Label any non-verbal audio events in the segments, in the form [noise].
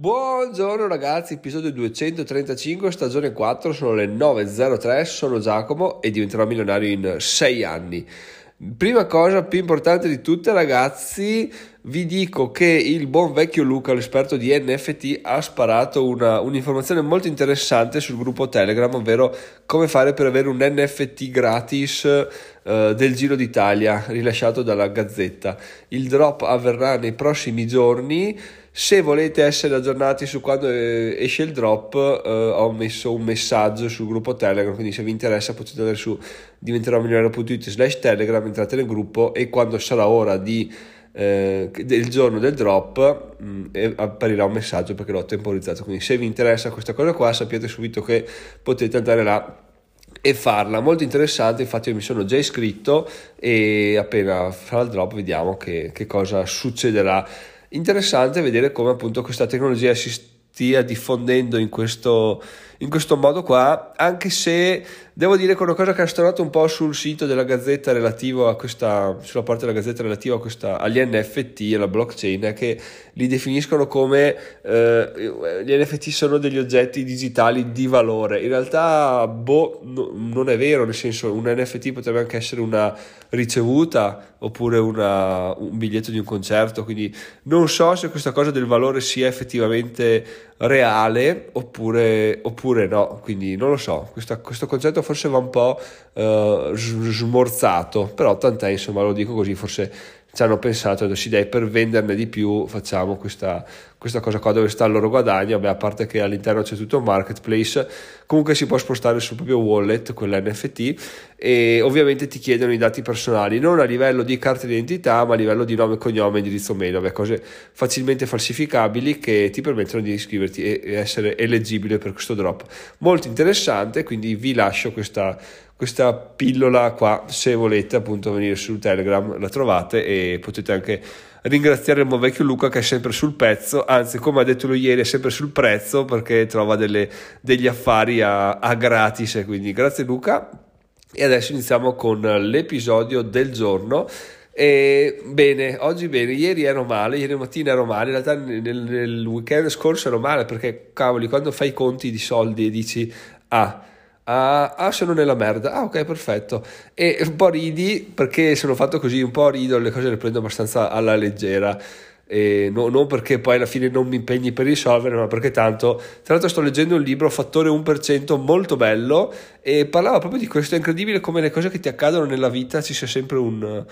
Buongiorno ragazzi, episodio 235, stagione 4, sono le 9.03, sono Giacomo e diventerò milionario in 6 anni. Prima cosa più importante di tutte ragazzi, vi dico che il buon vecchio Luca, l'esperto di NFT, ha sparato una, un'informazione molto interessante sul gruppo Telegram, ovvero come fare per avere un NFT gratis eh, del Giro d'Italia rilasciato dalla Gazzetta. Il drop avverrà nei prossimi giorni se volete essere aggiornati su quando eh, esce il drop, eh, ho messo un messaggio sul gruppo Telegram, quindi se vi interessa potete andare su diventeròmigliore.it slash Telegram, entrate nel gruppo e quando sarà ora di, eh, del giorno del drop mh, mm, apparirà un messaggio perché l'ho temporizzato. Quindi se vi interessa questa cosa qua sappiate subito che potete andare là e farla. Molto interessante, infatti io mi sono già iscritto e appena farà il drop vediamo che, che cosa succederà interessante vedere come appunto questa tecnologia si stia diffondendo in questo, in questo modo qua, anche se devo dire che una cosa che ha stonato un po' sul sito della Gazzetta relativo a questa, sulla parte della Gazzetta relativo a questa, agli NFT e alla blockchain è che li definiscono come eh, gli NFT sono degli oggetti digitali di valore. In realtà, boh, no, non è vero, nel senso un NFT potrebbe anche essere una ricevuta oppure una, un biglietto di un concerto, quindi non so se questa cosa del valore sia effettivamente reale oppure, oppure no, quindi non lo so, questo, questo concetto forse va un po' uh, smorzato, però tant'è, insomma, lo dico così, forse ci hanno pensato adesso dai per venderne di più facciamo questa, questa cosa qua dove sta il loro guadagno Beh, a parte che all'interno c'è tutto un marketplace comunque si può spostare sul proprio wallet quell'NFT e ovviamente ti chiedono i dati personali non a livello di carta d'identità ma a livello di nome, cognome indirizzo mail Beh, cose facilmente falsificabili che ti permettono di iscriverti e essere eleggibile per questo drop. Molto interessante quindi vi lascio questa questa pillola qua se volete appunto venire su Telegram la trovate e potete anche ringraziare il buon vecchio Luca che è sempre sul pezzo anzi come ha detto lui ieri è sempre sul prezzo perché trova delle, degli affari a, a gratis quindi grazie Luca. E adesso iniziamo con l'episodio del giorno. E bene, oggi bene, ieri ero male, ieri mattina ero male, in realtà nel, nel weekend scorso ero male perché cavoli, quando fai i conti di soldi e dici ah Ah, ah, sono nella merda. Ah, ok, perfetto. E un po' ridi perché sono fatto così, un po' rido, le cose le prendo abbastanza alla leggera. No, non perché poi alla fine non mi impegni per risolvere, ma perché tanto. Tra l'altro, sto leggendo un libro, Fattore 1%, molto bello, e parlava proprio di questo. È incredibile come le cose che ti accadono nella vita ci sia sempre un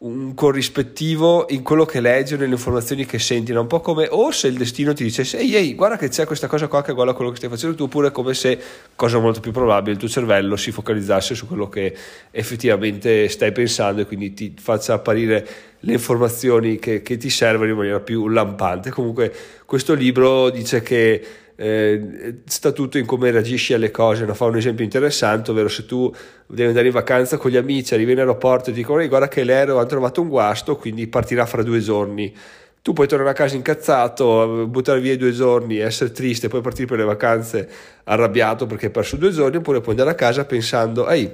un corrispettivo in quello che leggi o nelle informazioni che senti, un po' come o se il destino ti dicesse ehi ehi guarda che c'è questa cosa qua che guarda quello che stai facendo tu oppure come se, cosa molto più probabile, il tuo cervello si focalizzasse su quello che effettivamente stai pensando e quindi ti faccia apparire le informazioni che, che ti servono in maniera più lampante. Comunque questo libro dice che eh, sta tutto in come reagisci alle cose, no? fa un esempio interessante, ovvero se tu devi andare in vacanza con gli amici, arrivi in aeroporto e ti dicono guarda che l'aereo ha trovato un guasto, quindi partirà fra due giorni. Tu puoi tornare a casa incazzato, buttare via i due giorni, essere triste, poi partire per le vacanze arrabbiato perché hai perso due giorni, oppure puoi andare a casa pensando, ehi,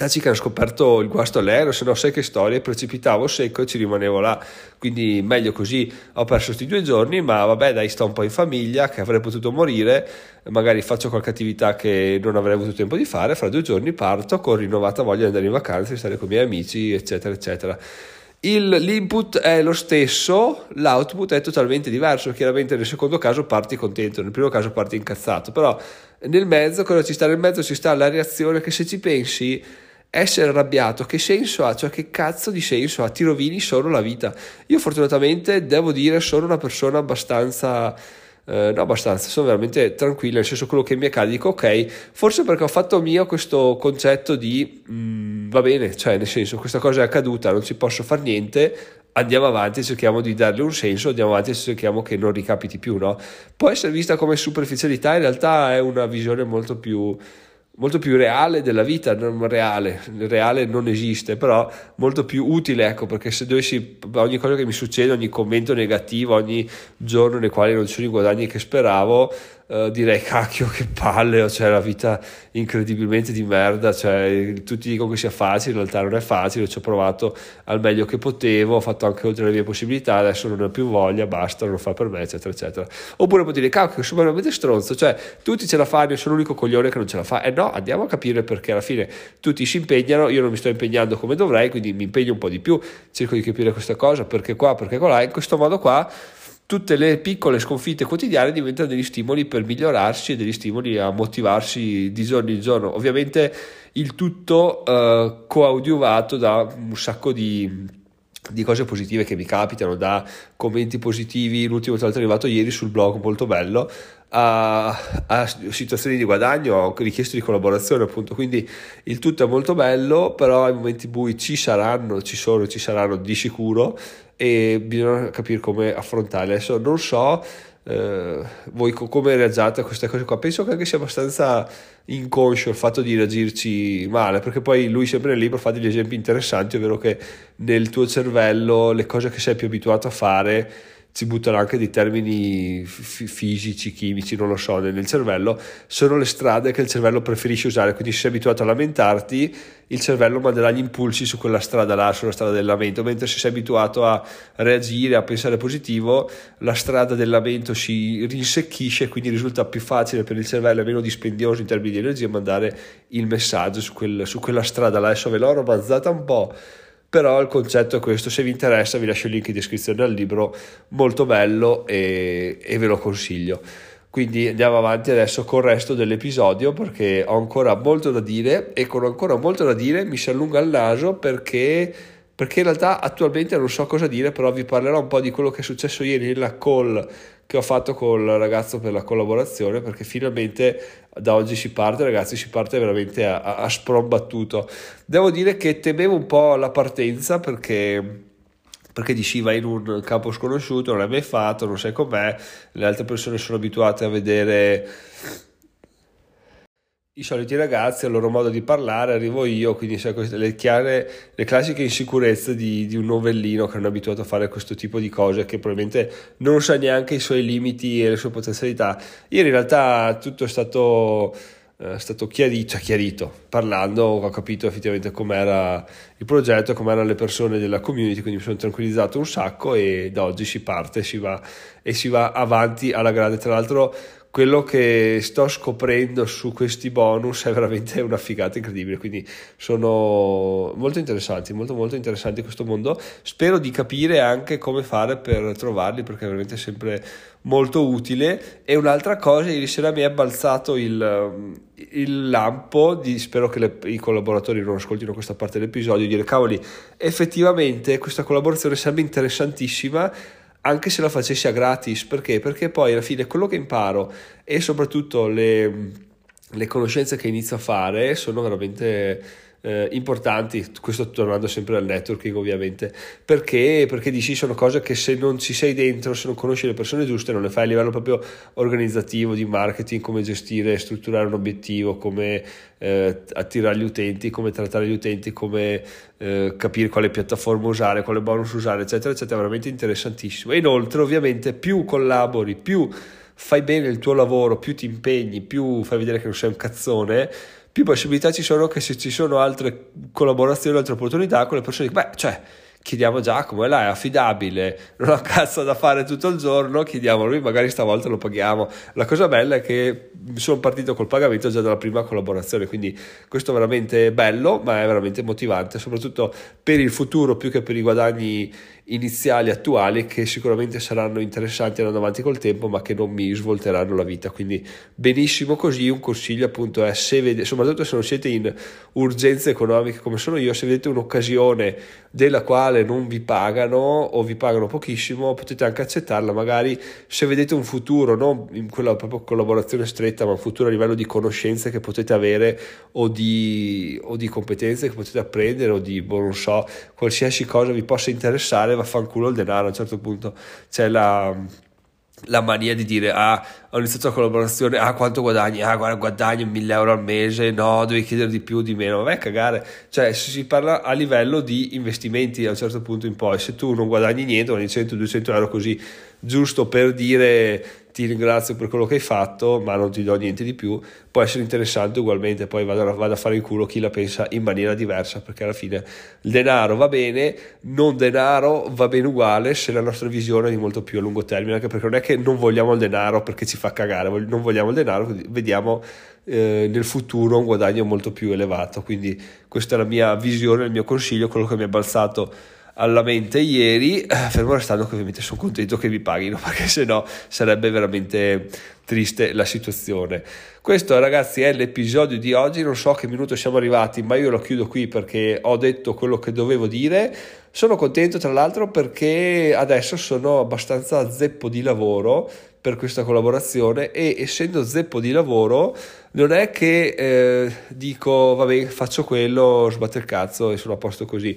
Taci che hanno scoperto il guasto all'aereo, se no sai che storia, precipitavo secco e ci rimanevo là, quindi meglio così, ho perso questi due giorni, ma vabbè dai sto un po' in famiglia, che avrei potuto morire, magari faccio qualche attività che non avrei avuto tempo di fare, fra due giorni parto con rinnovata voglia di andare in vacanza, di stare con i miei amici, eccetera, eccetera. Il, l'input è lo stesso, l'output è totalmente diverso. Chiaramente nel secondo caso parti contento, nel primo caso parti incazzato, però nel mezzo, cosa ci sta nel mezzo? Ci sta la reazione che se ci pensi, essere arrabbiato, che senso ha? Cioè che cazzo di senso ha? Ti rovini solo la vita. Io fortunatamente devo dire sono una persona abbastanza eh, no, abbastanza, sono veramente tranquillo, nel senso quello che mi accade, dico ok, forse perché ho fatto mio questo concetto di mh, mm, va bene, cioè nel senso questa cosa è accaduta, non ci posso fare niente, andiamo avanti, cerchiamo di darle un senso, andiamo avanti e cerchiamo che non ricapiti più, no? Può essere vista come superficialità, in realtà è una visione molto più molto più reale della vita, non reale, reale non esiste, però molto più utile, ecco, perché se dovessi, ogni cosa che mi succede, ogni commento negativo, ogni giorno nei quali non ci sono i guadagni che speravo, Uh, direi cacchio che palle, cioè la vita incredibilmente di merda, cioè, tutti dicono che sia facile, in realtà non è facile, ci ho provato al meglio che potevo, ho fatto anche oltre le mie possibilità, adesso non ho più voglia, basta, non lo fa per me, eccetera, eccetera. Oppure può dire cacchio, sono veramente stronzo, cioè tutti ce la fanno, io sono l'unico coglione che non ce la fa. E eh no, andiamo a capire perché alla fine tutti si impegnano, io non mi sto impegnando come dovrei, quindi mi impegno un po' di più, cerco di capire questa cosa, perché qua, perché qua, in questo modo qua tutte le piccole sconfitte quotidiane diventano degli stimoli per migliorarsi e degli stimoli a motivarsi di giorno in giorno. Ovviamente il tutto eh, coadiuvato da un sacco di di cose positive che mi capitano, da commenti positivi, l'ultimo tra l'altro è arrivato ieri sul blog molto bello, a, a, situazioni di guadagno, ho richiesto di collaborazione appunto, quindi il tutto è molto bello, però i momenti bui ci saranno, ci sono, ci saranno di sicuro e bisogna capire come affrontarli. Adesso non so eh, voi come reagiate a queste cose qua, penso che anche sia abbastanza inconscio il fatto di reagirci male, perché poi lui sempre nel libro fa degli esempi interessanti, ovvero che nel tuo cervello le cose che sei più abituato a fare si buttano anche dei termini f- fisici, chimici, non lo so, nel cervello, sono le strade che il cervello preferisce usare, quindi se sei abituato a lamentarti, il cervello manderà gli impulsi su quella strada là, sulla strada del lamento, mentre se sei abituato a reagire, a pensare positivo, la strada del lamento si rinsecchisce, quindi risulta più facile per il cervello e meno dispendioso in termini di energia mandare il messaggio su, quel, su quella strada là. Adesso ve l'ho romanzata un po' però il concetto è questo, se vi interessa vi lascio il link in descrizione al libro, molto bello e, e ve lo consiglio. Quindi andiamo avanti adesso con il resto dell'episodio perché ho ancora molto da dire e con ancora molto da dire mi si allunga il naso perché, perché in realtà attualmente non so cosa dire, però vi parlerò un po' di quello che è successo ieri nella call che ho fatto col ragazzo per la collaborazione perché finalmente da oggi si parte ragazzi si parte veramente a, a, a sprombattuto. Devo dire che temevo un po' la partenza perché perché dici vai in un campo sconosciuto non l'hai mai fatto non sai com'è le altre persone sono abituate a vedere i soliti ragazzi, al loro modo di parlare, arrivo io, quindi sai, le, chiare, le classiche insicurezze di, di, un novellino che non è abituato a fare questo tipo di cose, che probabilmente non sa neanche i suoi limiti e le sue potenzialità. Ieri in realtà tutto è stato, eh, è stato chiarito, cioè chiarito, parlando ho capito effettivamente com'era il progetto, com'erano le persone della community, quindi mi sono tranquillizzato un sacco e da oggi si parte si va, e si va avanti alla grande. Tra l'altro quello che sto scoprendo su questi bonus è veramente una figata incredibile quindi sono molto interessanti molto molto interessanti questo mondo. Spero di capire anche come fare per trovarli perché è veramente sempre molto utile. E un'altra cosa ieri sera mi è balzato il, il lampo di, spero che le, i collaboratori non ascoltino questa parte dell'episodio dire cavoli effettivamente questa collaborazione sembra interessantissima anche se la facessi a gratis, perché? Perché poi alla fine quello che imparo e soprattutto le, le conoscenze che inizio a fare sono veramente eh, importanti, questo tornando sempre al networking ovviamente, perché, perché dici sono cose che se non ci sei dentro, se non conosci le persone giuste, non le fai a livello proprio organizzativo, di marketing, come gestire strutturare un obiettivo, come eh, attirare gli utenti, come trattare gli utenti, come eh, capire quale piattaforma usare, quale bonus usare, eccetera, eccetera, veramente interessantissimo. E inoltre ovviamente più collabori, più fai bene il tuo lavoro, più ti impegni, più fai vedere che non sei un cazzone, più possibilità ci sono che se ci sono altre collaborazioni, altre opportunità con le persone beh, cioè, chiediamo Giacomo, e là è affidabile, non ha cazzo da fare tutto il giorno, chiediamo lui, magari stavolta lo paghiamo. La cosa bella è che sono partito col pagamento già dalla prima collaborazione, quindi questo è veramente bello, ma è veramente motivante, soprattutto per il futuro più che per i guadagni iniziali attuali che sicuramente saranno interessanti andando avanti col tempo ma che non mi svolteranno la vita. Quindi benissimo così un consiglio appunto è se vede, soprattutto se non siete in urgenze economiche come sono io se vedete un'occasione della quale non vi pagano o vi pagano pochissimo potete anche accettarla. Magari se vedete un futuro non in quella proprio collaborazione stretta ma un futuro a livello di conoscenze che potete avere o di, o di competenze che potete apprendere o di boh, non so qualsiasi cosa vi possa interessare vaffanculo il denaro a un certo punto. C'è la la mania di dire ah ho iniziato la collaborazione ah quanto guadagni? Ah guarda guadagni 1000 euro al mese no devi chiedere di più di meno. Vai a cagare. Cioè si parla a livello di investimenti a un certo punto in poi. Se tu non guadagni niente guadagni 100-200 euro così giusto per dire ti ringrazio per quello che hai fatto, ma non ti do niente di più, può essere interessante ugualmente, poi vado, vado a fare il culo chi la pensa in maniera diversa, perché alla fine il denaro va bene, non denaro va bene uguale se la nostra visione è di molto più a lungo termine, anche perché non è che non vogliamo il denaro perché ci fa cagare, non vogliamo il denaro, vediamo eh, nel futuro un guadagno molto più elevato, quindi questa è la mia visione, il mio consiglio, quello che mi è balzato alla mente ieri, eh, fermo restando che ovviamente sono contento che mi paghino [laughs] perché sennò sarebbe veramente triste la situazione. Questo ragazzi è l'episodio di oggi, non so a che minuto siamo arrivati, ma io lo chiudo qui perché ho detto quello che dovevo dire. Sono contento tra l'altro perché adesso sono abbastanza zeppo di lavoro per questa collaborazione e essendo zeppo di lavoro non è che eh, dico vabbè faccio quello, sbatto il cazzo e sono a posto così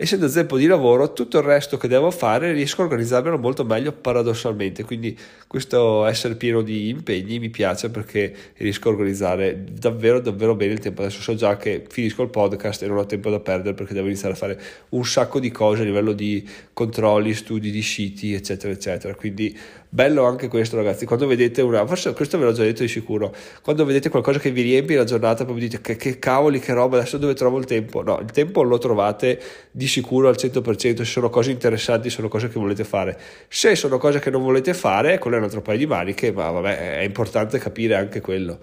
essendo zeppo di lavoro, tutto il resto che devo fare riesco a organizzarmelo molto meglio paradossalmente. Quindi questo essere pieno di impegni mi piace perché riesco a organizzare davvero davvero bene il tempo. Adesso so già che finisco il podcast e non ho tempo da perdere perché devo iniziare a fare un sacco di cose a livello di controlli, studi di siti, eccetera, eccetera. Quindi bello anche questo ragazzi quando vedete una forse questo ve l'ho già detto di sicuro quando vedete qualcosa che vi riempie la giornata poi vi dite che, che cavoli che roba adesso dove trovo il tempo no il tempo lo trovate di sicuro al 100% se sono cose interessanti sono cose che volete fare. Se sono cose che non volete fare quello è un altro paio di maniche ma vabbè è importante capire anche quello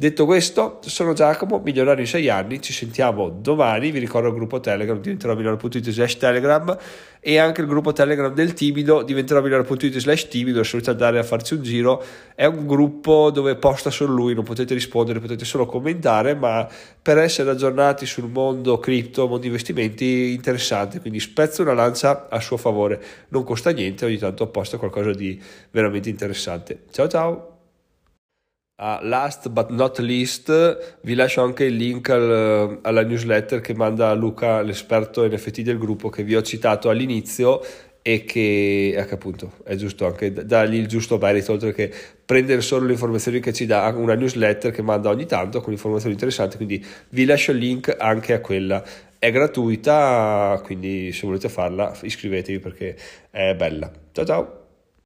Detto questo, sono Giacomo, milionario in 6 anni, ci sentiamo domani, vi ricordo il gruppo Telegram, diventerò milionario.it slash Telegram. E anche il gruppo Telegram del timido, diventerò milionario.it slash timido, se volete andare a farci un giro, è un gruppo dove posta solo lui, non potete rispondere, potete solo commentare, ma per essere aggiornati sul mondo cripto, mondo investimenti, interessante, quindi spezzo una lancia a suo favore, non costa niente, ogni tanto posta qualcosa di veramente interessante. Ciao ciao! Uh, last but not least, vi lascio anche il link al, alla newsletter che manda Luca, l'esperto NFT del gruppo che vi ho citato all'inizio e che, ecco appunto è giusto anche dargli il giusto merito oltre che prendere solo le informazioni che ci dà una newsletter che manda ogni tanto con informazioni interessanti quindi vi lascio il link anche a quella. È gratuita quindi se volete farla iscrivetevi perché è bella. Ciao ciao